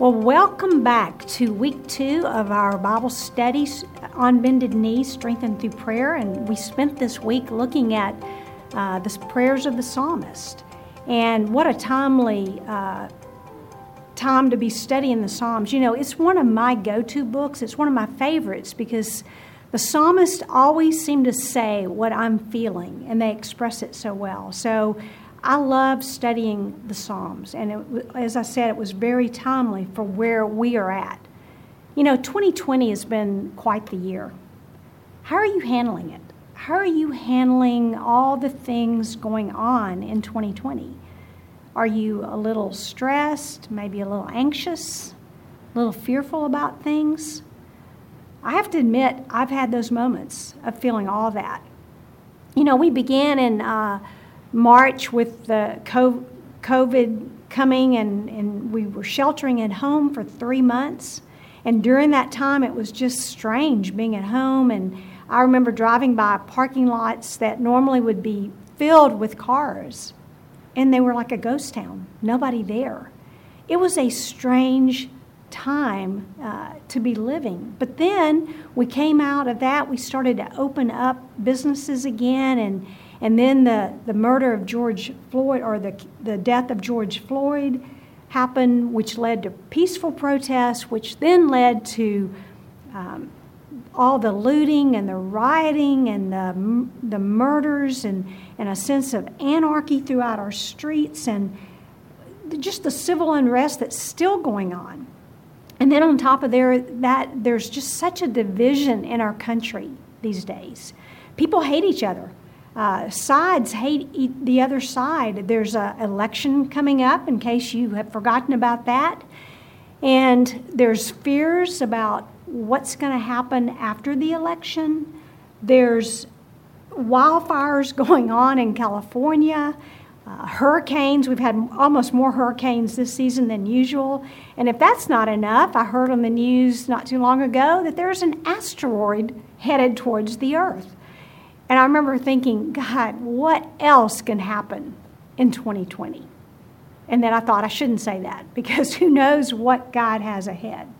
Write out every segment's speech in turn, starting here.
Well, welcome back to week two of our Bible studies on bended knees, strengthened through prayer. And we spent this week looking at uh, the prayers of the psalmist. And what a timely uh, time to be studying the Psalms. You know, it's one of my go to books, it's one of my favorites because the psalmist always seem to say what I'm feeling, and they express it so well. So I love studying the Psalms, and it, as I said, it was very timely for where we are at. You know, 2020 has been quite the year. How are you handling it? How are you handling all the things going on in 2020? Are you a little stressed, maybe a little anxious, a little fearful about things? I have to admit, I've had those moments of feeling all that. You know, we began in. Uh, March with the COVID coming and, and we were sheltering at home for three months. And during that time, it was just strange being at home. And I remember driving by parking lots that normally would be filled with cars, and they were like a ghost town, nobody there. It was a strange time uh, to be living. But then we came out of that, we started to open up businesses again and and then the, the murder of George Floyd, or the, the death of George Floyd, happened, which led to peaceful protests, which then led to um, all the looting and the rioting and the, the murders and, and a sense of anarchy throughout our streets and just the civil unrest that's still going on. And then on top of there, that there's just such a division in our country these days. People hate each other uh, sides hate the other side. There's an election coming up, in case you have forgotten about that. And there's fears about what's going to happen after the election. There's wildfires going on in California, uh, hurricanes. We've had almost more hurricanes this season than usual. And if that's not enough, I heard on the news not too long ago that there's an asteroid headed towards the Earth. And I remember thinking, God, what else can happen in 2020? And then I thought I shouldn't say that because who knows what God has ahead.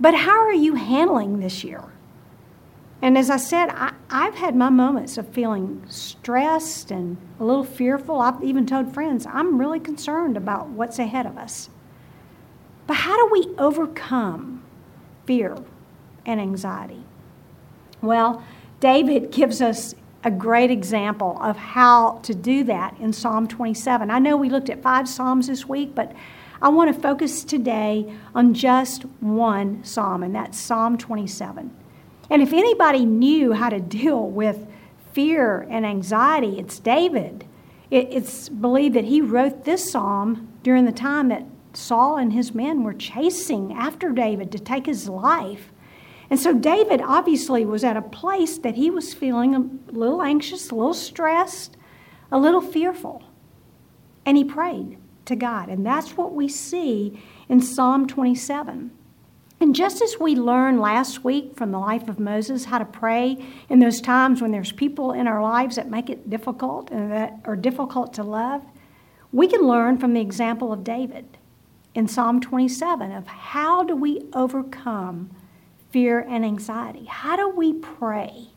But how are you handling this year? And as I said, I, have had my moments of feeling stressed and a little fearful. I've even told friends, I'm really concerned about what's ahead of us. But how do we overcome fear and anxiety? Well, David gives us a great example of how to do that in Psalm 27. I know we looked at five Psalms this week, but I want to focus today on just one Psalm, and that's Psalm 27. And if anybody knew how to deal with fear and anxiety, it's David. It's believed that he wrote this psalm during the time that Saul and his men were chasing after David to take his life. And so David obviously was at a place that he was feeling a little anxious, a little stressed, a little fearful. And he prayed to God. And that's what we see in Psalm 27. And just as we learned last week from the life of Moses how to pray in those times when there's people in our lives that make it difficult and that are difficult to love, we can learn from the example of David in Psalm 27 of how do we overcome fear and anxiety? How do we pray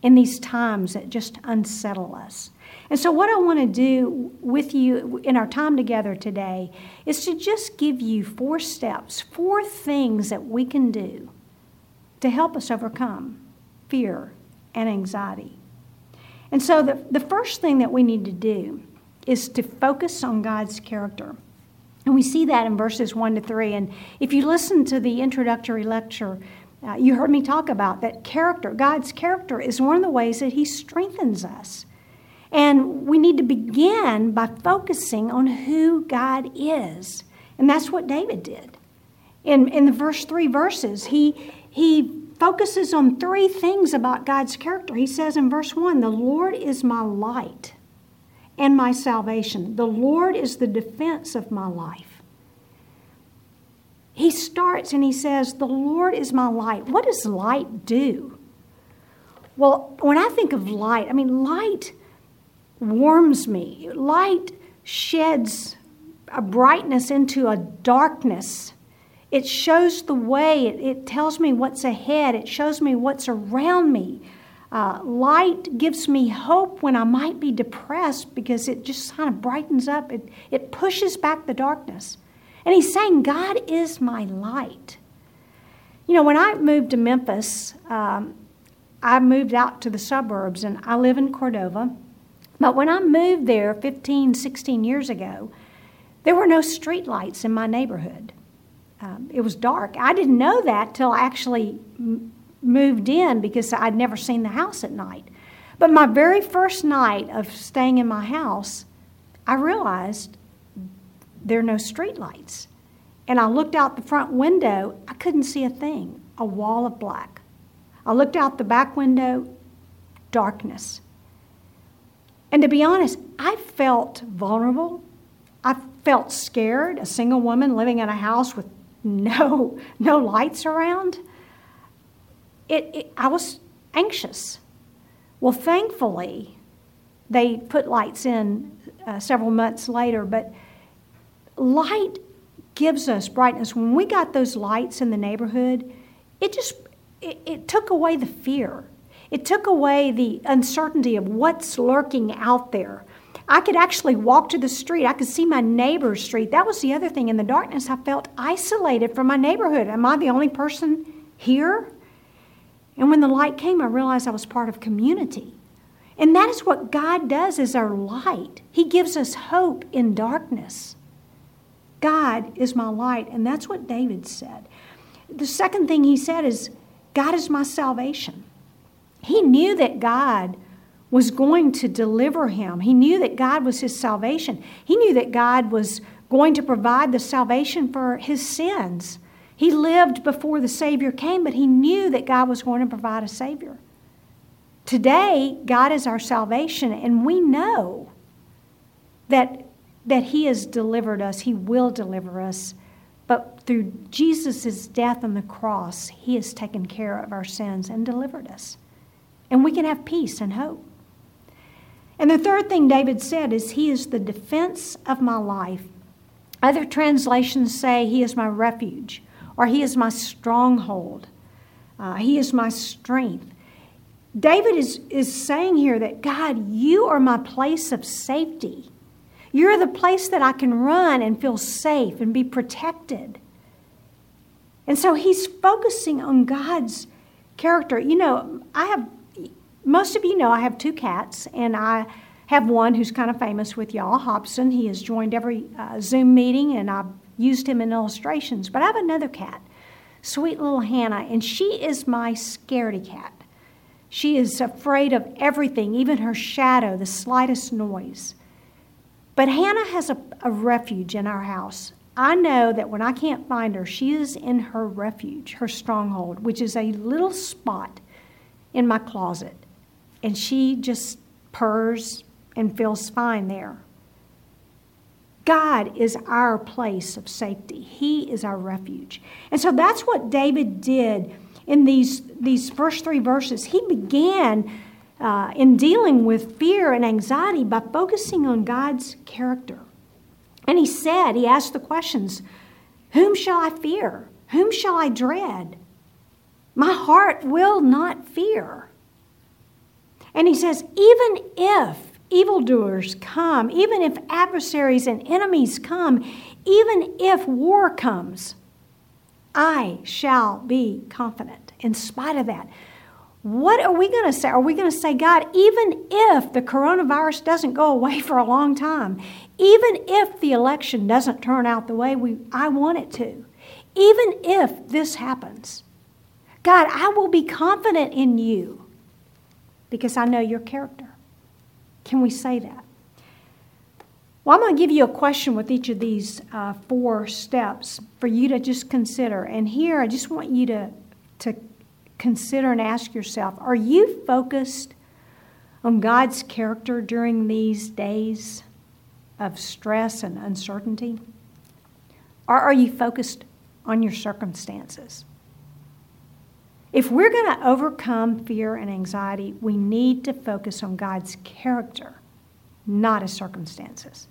in these times that just unsettle us? And so, what I want to do with you in our time together today is to just give you four steps, four things that we can do to help us overcome fear and anxiety. And so, the, the first thing that we need to do is to focus on God's character. And we see that in verses 1 to 3. And if you listen to the introductory lecture, uh, you heard me talk about that character. God's character is one of the ways that He strengthens us. And we need to begin by focusing on who God is. And that's what David did. In, in the first three verses, he, he focuses on three things about God's character. He says in verse 1 The Lord is my light and my salvation. The Lord is the defense of my life. He starts and he says, The Lord is my light. What does light do? Well, when I think of light, I mean, light warms me, light sheds a brightness into a darkness. It shows the way, it, it tells me what's ahead, it shows me what's around me. Uh, light gives me hope when I might be depressed because it just kind of brightens up, it, it pushes back the darkness. And he's saying, God is my light. You know, when I moved to Memphis, um, I moved out to the suburbs and I live in Cordova. But when I moved there 15, 16 years ago, there were no street lights in my neighborhood. Um, it was dark. I didn't know that till I actually moved in because I'd never seen the house at night. But my very first night of staying in my house, I realized there are no streetlights. And I looked out the front window, I couldn't see a thing, a wall of black. I looked out the back window, darkness. And to be honest, I felt vulnerable. I felt scared, a single woman living in a house with no, no lights around. It, it, I was anxious. Well, thankfully, they put lights in uh, several months later, but light gives us brightness. When we got those lights in the neighborhood, it just it, it took away the fear. It took away the uncertainty of what's lurking out there. I could actually walk to the street. I could see my neighbor's street. That was the other thing. In the darkness, I felt isolated from my neighborhood. Am I the only person here? And when the light came, I realized I was part of community. And that is what God does as our light. He gives us hope in darkness. God is my light. And that's what David said. The second thing he said is, God is my salvation. He knew that God was going to deliver him. He knew that God was his salvation. He knew that God was going to provide the salvation for his sins. He lived before the Savior came, but he knew that God was going to provide a Savior. Today, God is our salvation, and we know that, that He has delivered us. He will deliver us. But through Jesus' death on the cross, He has taken care of our sins and delivered us. And we can have peace and hope. And the third thing David said is, He is the defense of my life. Other translations say, He is my refuge, or He is my stronghold, uh, He is my strength. David is, is saying here that, God, you are my place of safety. You're the place that I can run and feel safe and be protected. And so he's focusing on God's character. You know, I have most of you know I have two cats, and I have one who's kind of famous with y'all, Hobson. He has joined every uh, Zoom meeting, and I've used him in illustrations. But I have another cat, sweet little Hannah, and she is my scaredy cat. She is afraid of everything, even her shadow, the slightest noise. But Hannah has a, a refuge in our house. I know that when I can't find her, she is in her refuge, her stronghold, which is a little spot in my closet and she just purrs and feels fine there. God is our place of safety. He is our refuge. And so that's what David did in these, these first three verses. He began uh, in dealing with fear and anxiety by focusing on God's character. And he said, he asked the questions Whom shall I fear? Whom shall I dread? My heart will not fear. And he says, even if evildoers come, even if adversaries and enemies come, even if war comes, I shall be confident in spite of that. What are we going to say? Are we going to say, God, even if the coronavirus doesn't go away for a long time, even if the election doesn't turn out the way we, I want it to, even if this happens, God, I will be confident in you because I know your character. Can we say that? Well, I'm going to give you a question with each of these uh, four steps for you to just consider. And here, I just want you to, to consider and ask yourself are you focused on God's character during these days of stress and uncertainty? Or are you focused on your circumstances? If we're going to overcome fear and anxiety, we need to focus on God's character, not his circumstances.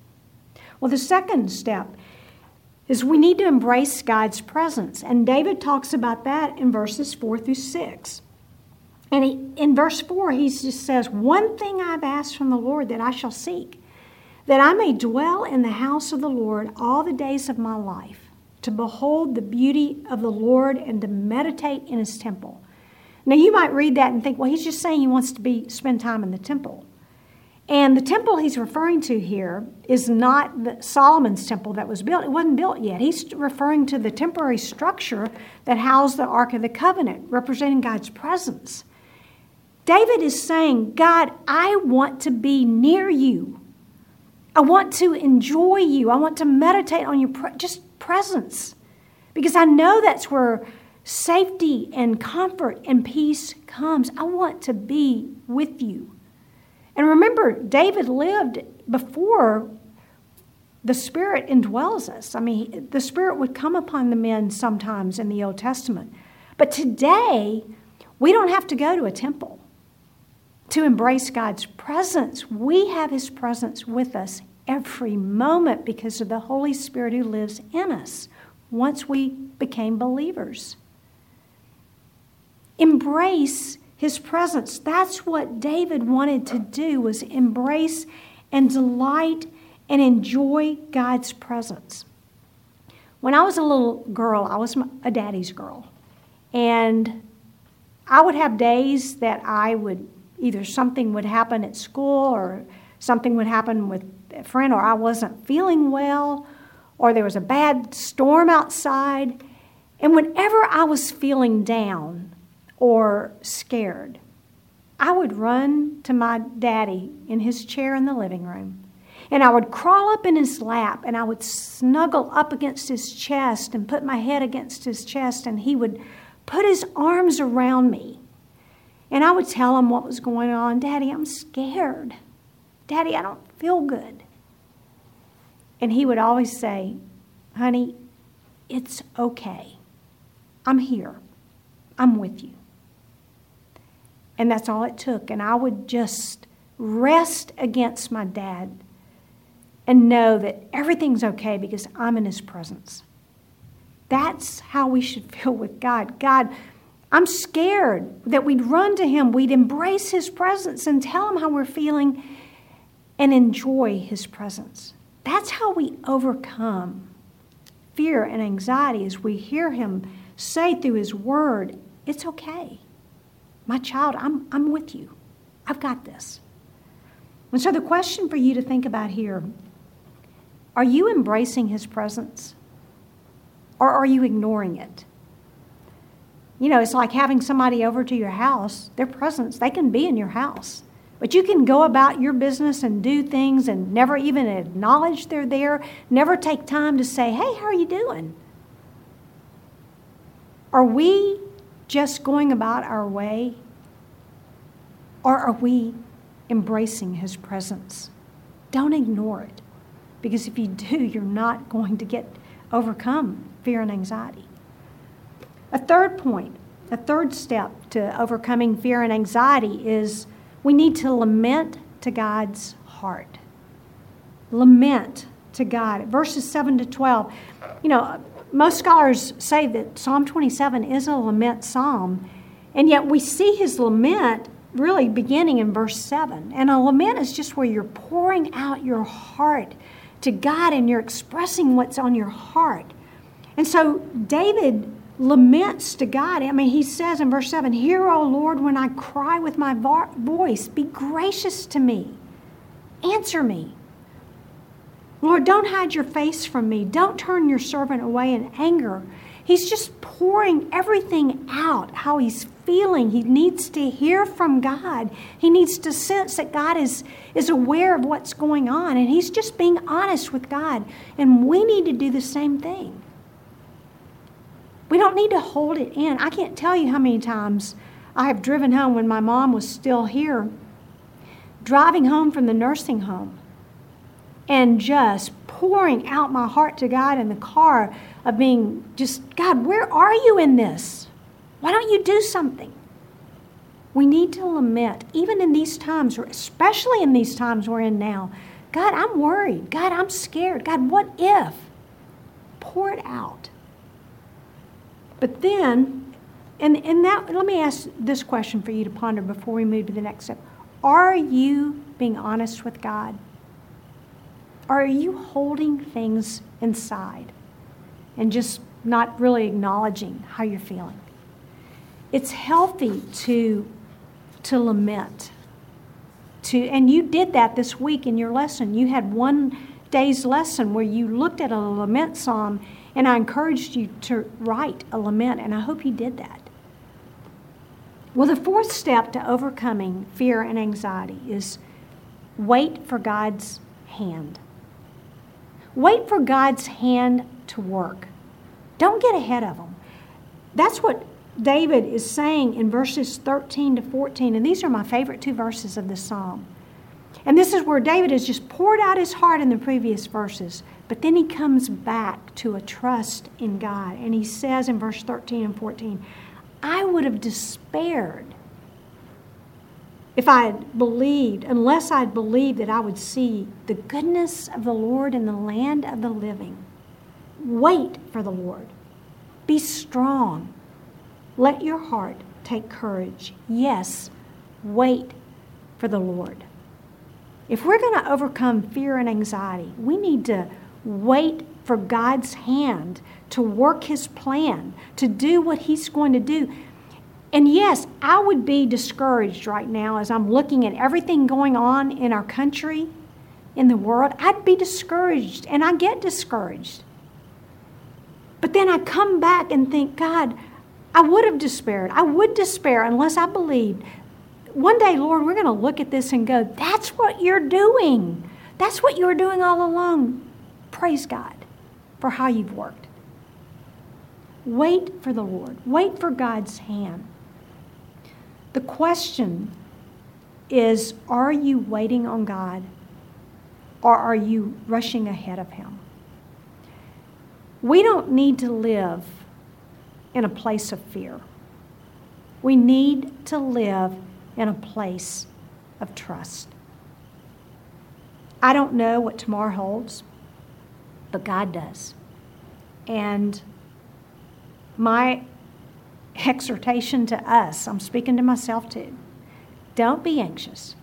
Well, the second step is we need to embrace God's presence. And David talks about that in verses 4 through 6. And he, in verse 4, he just says, One thing I've asked from the Lord that I shall seek, that I may dwell in the house of the Lord all the days of my life, to behold the beauty of the Lord and to meditate in his temple. Now, you might read that and think, well, he's just saying he wants to be, spend time in the temple. And the temple he's referring to here is not the, Solomon's temple that was built. It wasn't built yet. He's referring to the temporary structure that housed the Ark of the Covenant, representing God's presence. David is saying, God, I want to be near you. I want to enjoy you. I want to meditate on your pre- just presence because I know that's where safety and comfort and peace comes. I want to be with you. And remember, David lived before the Spirit indwells us. I mean, the Spirit would come upon the men sometimes in the Old Testament. But today, we don't have to go to a temple to embrace God's presence. We have His presence with us every moment because of the Holy Spirit who lives in us once we became believers. Embrace his presence. That's what David wanted to do was embrace and delight and enjoy God's presence. When I was a little girl, I was a daddy's girl. And I would have days that I would either something would happen at school or something would happen with friend or I wasn't feeling well or there was a bad storm outside. And whenever I was feeling down, or scared, I would run to my daddy in his chair in the living room. And I would crawl up in his lap and I would snuggle up against his chest and put my head against his chest, and he would put his arms around me. And I would tell him what was going on Daddy, I'm scared. Daddy, I don't feel good. And he would always say, Honey, it's okay. I'm here. I'm with you. And that's all it took. And I would just rest against my dad and know that everything's okay because I'm in his presence. That's how we should feel with God. God, I'm scared that we'd run to him, we'd embrace his presence and tell him how we're feeling and enjoy his presence. That's how we overcome fear and anxiety as we hear him say through his word, It's okay. My child, I'm, I'm with you. I've got this. And so, the question for you to think about here are you embracing his presence or are you ignoring it? You know, it's like having somebody over to your house, their presence, they can be in your house. But you can go about your business and do things and never even acknowledge they're there, never take time to say, hey, how are you doing? Are we just going about our way? Or are we embracing His presence? Don't ignore it, because if you do, you're not going to get overcome fear and anxiety. A third point, a third step to overcoming fear and anxiety is we need to lament to God's heart. Lament to God. Verses 7 to 12. You know, most scholars say that Psalm 27 is a lament psalm, and yet we see his lament really beginning in verse 7. And a lament is just where you're pouring out your heart to God and you're expressing what's on your heart. And so David laments to God. I mean, he says in verse 7 Hear, O Lord, when I cry with my voice, be gracious to me, answer me. Lord, don't hide your face from me. Don't turn your servant away in anger. He's just pouring everything out, how he's feeling. He needs to hear from God. He needs to sense that God is, is aware of what's going on. And he's just being honest with God. And we need to do the same thing. We don't need to hold it in. I can't tell you how many times I have driven home when my mom was still here, driving home from the nursing home and just pouring out my heart to God in the car of being just, God, where are you in this? Why don't you do something? We need to lament, even in these times, or especially in these times we're in now. God, I'm worried. God, I'm scared. God, what if? Pour it out. But then, and, and that, let me ask this question for you to ponder before we move to the next step. Are you being honest with God? Are you holding things inside and just not really acknowledging how you're feeling? It's healthy to, to lament. To, and you did that this week in your lesson. You had one day's lesson where you looked at a lament psalm, and I encouraged you to write a lament, and I hope you did that. Well, the fourth step to overcoming fear and anxiety is wait for God's hand. Wait for God's hand to work. Don't get ahead of Him. That's what David is saying in verses 13 to 14, and these are my favorite two verses of the psalm. And this is where David has just poured out his heart in the previous verses, but then he comes back to a trust in God. And he says in verse 13 and 14, I would have despaired if I had believed, unless I had believed that I would see the goodness of the Lord in the land of the living. Wait for the Lord. Be strong. Let your heart take courage. Yes, wait for the Lord. If we're going to overcome fear and anxiety, we need to wait for God's hand to work His plan, to do what He's going to do. And yes, I would be discouraged right now as I'm looking at everything going on in our country, in the world. I'd be discouraged, and I get discouraged. But then I come back and think, God, I would have despaired. I would despair unless I believed. One day, Lord, we're going to look at this and go, that's what you're doing. That's what you were doing all along. Praise God for how you've worked. Wait for the Lord, wait for God's hand. The question is are you waiting on God or are you rushing ahead of Him? We don't need to live in a place of fear. We need to live in a place of trust. I don't know what tomorrow holds, but God does. And my exhortation to us, I'm speaking to myself too. Don't be anxious.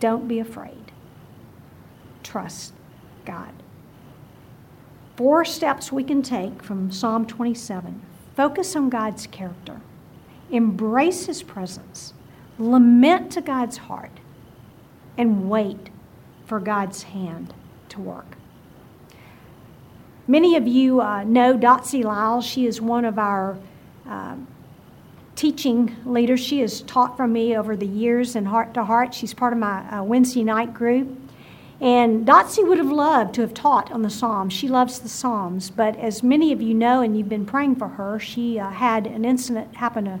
Don't be afraid. Trust God. Four steps we can take from Psalm 27 focus on God's character, embrace His presence, lament to God's heart, and wait for God's hand to work. Many of you uh, know Dotsie Lyle. She is one of our uh, teaching leaders. She has taught from me over the years and heart to heart. She's part of my uh, Wednesday night group. And Dotsie would have loved to have taught on the Psalms. She loves the Psalms. But as many of you know, and you've been praying for her, she uh, had an incident happen a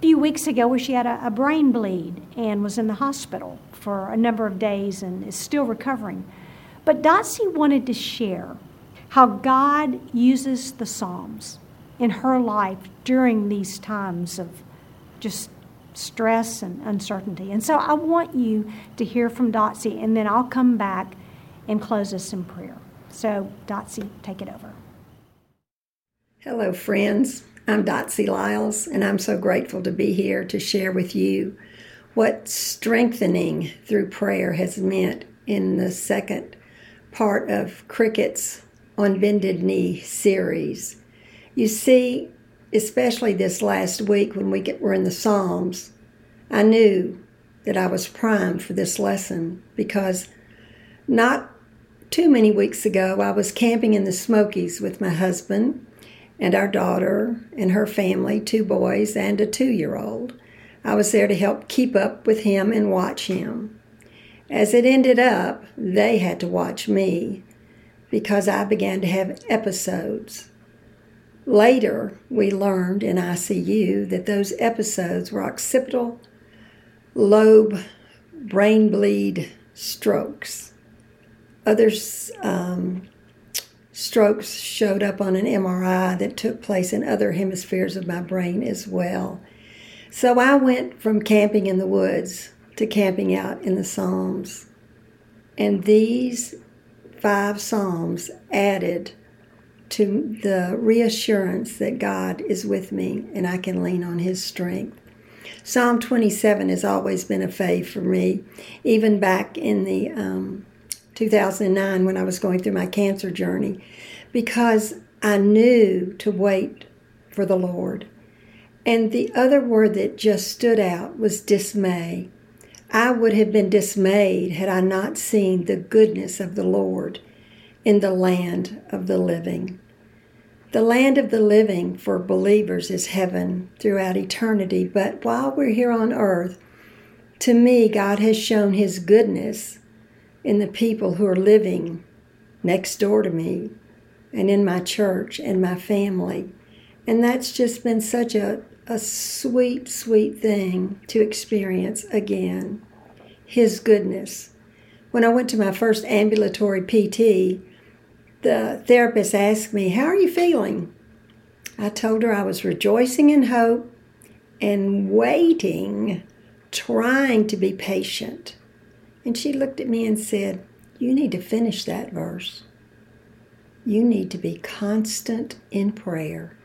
few weeks ago where she had a, a brain bleed and was in the hospital for a number of days and is still recovering. But Dotsie wanted to share how God uses the Psalms in her life during these times of just stress and uncertainty. And so I want you to hear from Dotsie, and then I'll come back and close us in prayer. So, Dotsie, take it over. Hello, friends. I'm Dotsie Lyles, and I'm so grateful to be here to share with you what strengthening through prayer has meant in the second part of Cricket's On Bended Knee series. You see, especially this last week when we were in the Psalms, I knew that I was primed for this lesson because not too many weeks ago I was camping in the Smokies with my husband and our daughter and her family, two boys and a two year old. I was there to help keep up with him and watch him. As it ended up, they had to watch me because I began to have episodes Later, we learned in ICU that those episodes were occipital lobe brain bleed strokes. Others, um, strokes showed up on an MRI that took place in other hemispheres of my brain as well. So I went from camping in the woods to camping out in the Psalms. And these five Psalms added to the reassurance that God is with me and I can lean on His strength. Psalm 27 has always been a fave for me, even back in the um, 2009 when I was going through my cancer journey, because I knew to wait for the Lord. And the other word that just stood out was dismay. I would have been dismayed had I not seen the goodness of the Lord in the land of the living. The land of the living for believers is heaven throughout eternity, but while we're here on earth, to me, God has shown His goodness in the people who are living next door to me and in my church and my family. And that's just been such a a sweet, sweet thing to experience again. His goodness. When I went to my first ambulatory PT, the therapist asked me, How are you feeling? I told her I was rejoicing in hope and waiting, trying to be patient. And she looked at me and said, You need to finish that verse. You need to be constant in prayer.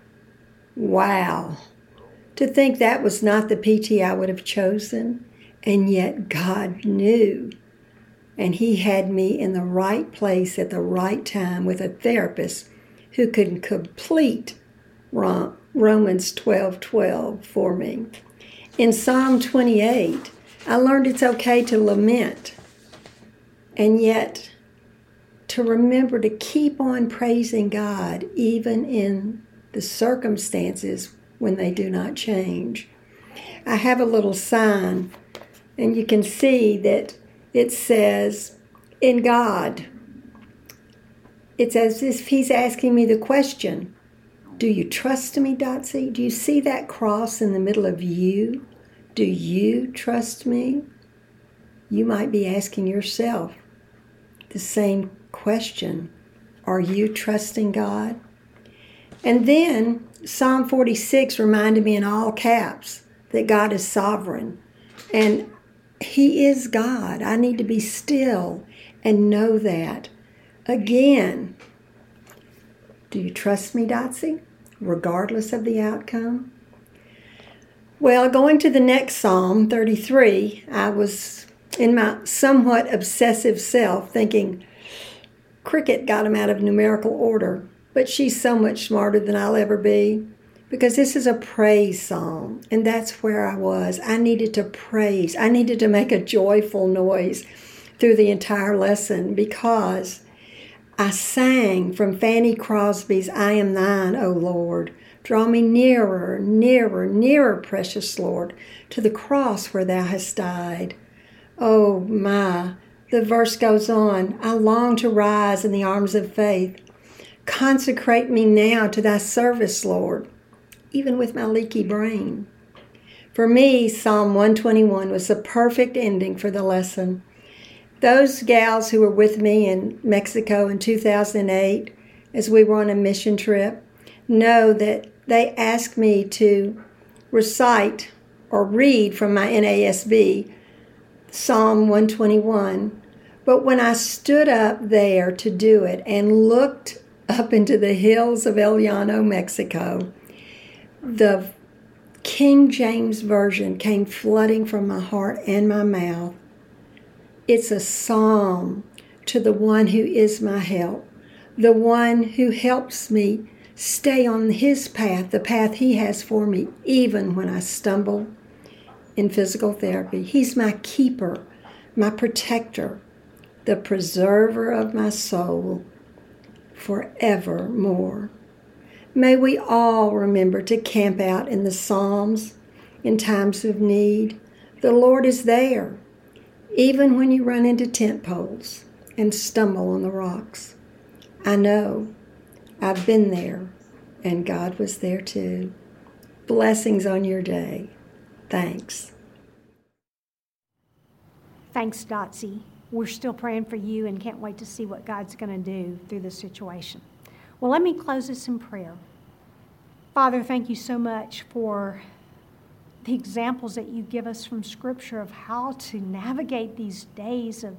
Wow. To think that was not the PT I would have chosen, and yet God knew. And He had me in the right place at the right time with a therapist who could complete Romans 12 12 for me. In Psalm 28, I learned it's okay to lament, and yet to remember to keep on praising God even in the circumstances when they do not change. I have a little sign, and you can see that it says, In God. It's as if He's asking me the question Do you trust me, Dotsie? Do you see that cross in the middle of you? Do you trust me? You might be asking yourself the same question Are you trusting God? And then Psalm 46 reminded me in all caps that God is sovereign and He is God. I need to be still and know that. Again, do you trust me, Dotsie, regardless of the outcome? Well, going to the next Psalm, 33, I was in my somewhat obsessive self thinking, Cricket got him out of numerical order but she's so much smarter than I'll ever be because this is a praise song and that's where I was. I needed to praise. I needed to make a joyful noise through the entire lesson because I sang from Fanny Crosby's I Am Thine, O Lord. Draw me nearer, nearer, nearer, precious Lord, to the cross where thou hast died. Oh my, the verse goes on. I long to rise in the arms of faith Consecrate me now to thy service, Lord, even with my leaky brain. For me, Psalm 121 was the perfect ending for the lesson. Those gals who were with me in Mexico in 2008 as we were on a mission trip know that they asked me to recite or read from my NASB Psalm 121. But when I stood up there to do it and looked up into the hills of El Llano, Mexico, the King James Version came flooding from my heart and my mouth. It's a psalm to the one who is my help, the one who helps me stay on his path, the path he has for me, even when I stumble in physical therapy. He's my keeper, my protector, the preserver of my soul forevermore. May we all remember to camp out in the Psalms in times of need. The Lord is there, even when you run into tent poles and stumble on the rocks. I know I've been there, and God was there too. Blessings on your day. Thanks. Thanks, Dotsie we're still praying for you and can't wait to see what God's going to do through this situation. Well, let me close this in prayer. Father, thank you so much for the examples that you give us from Scripture of how to navigate these days of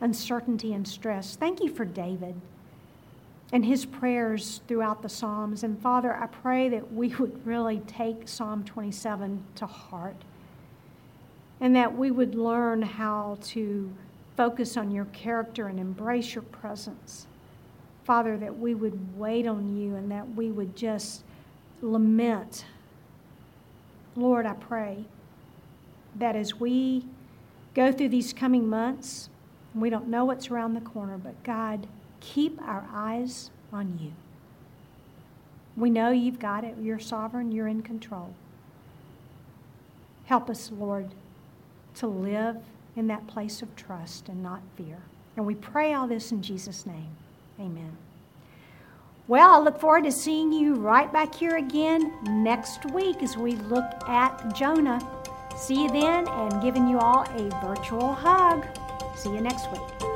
uncertainty and stress. Thank you for David and his prayers throughout the Psalms. And Father, I pray that we would really take Psalm 27 to heart and that we would learn how to focus on your character and embrace your presence. Father, that we would wait on you and that we would just lament. Lord, I pray that as we go through these coming months, we don't know what's around the corner, but God, keep our eyes on you. We know you've got it. You're sovereign, you're in control. Help us, Lord, to live in that place of trust and not fear. And we pray all this in Jesus' name. Amen. Well, I look forward to seeing you right back here again next week as we look at Jonah. See you then and giving you all a virtual hug. See you next week.